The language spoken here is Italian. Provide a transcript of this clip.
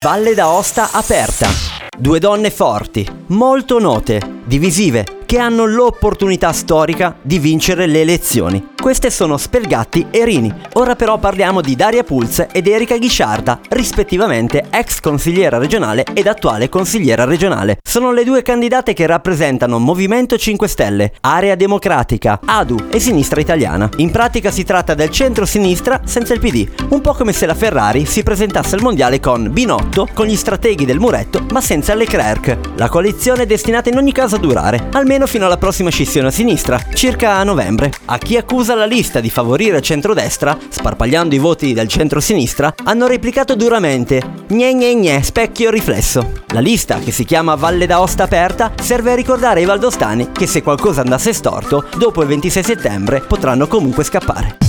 Valle d'Aosta aperta. Due donne forti, molto note, divisive, che hanno l'opportunità storica di vincere le elezioni. Queste sono Spelgatti e Rini. Ora però parliamo di Daria Pulse ed Erika Ghisciarda, rispettivamente ex consigliera regionale ed attuale consigliera regionale. Sono le due candidate che rappresentano Movimento 5 Stelle, Area Democratica, ADU e Sinistra Italiana. In pratica si tratta del centro-sinistra senza il PD, un po' come se la Ferrari si presentasse al mondiale con Binotto, con gli strateghi del muretto, ma senza Leclerc. La coalizione è destinata in ogni caso a durare, almeno almeno fino alla prossima scissione a sinistra, circa a novembre. A chi accusa la lista di favorire il centrodestra, sparpagliando i voti del centro-sinistra, hanno replicato duramente Gne gne gne, specchio riflesso. La lista, che si chiama Valle d'Aosta aperta, serve a ricordare ai valdostani che se qualcosa andasse storto, dopo il 26 settembre potranno comunque scappare.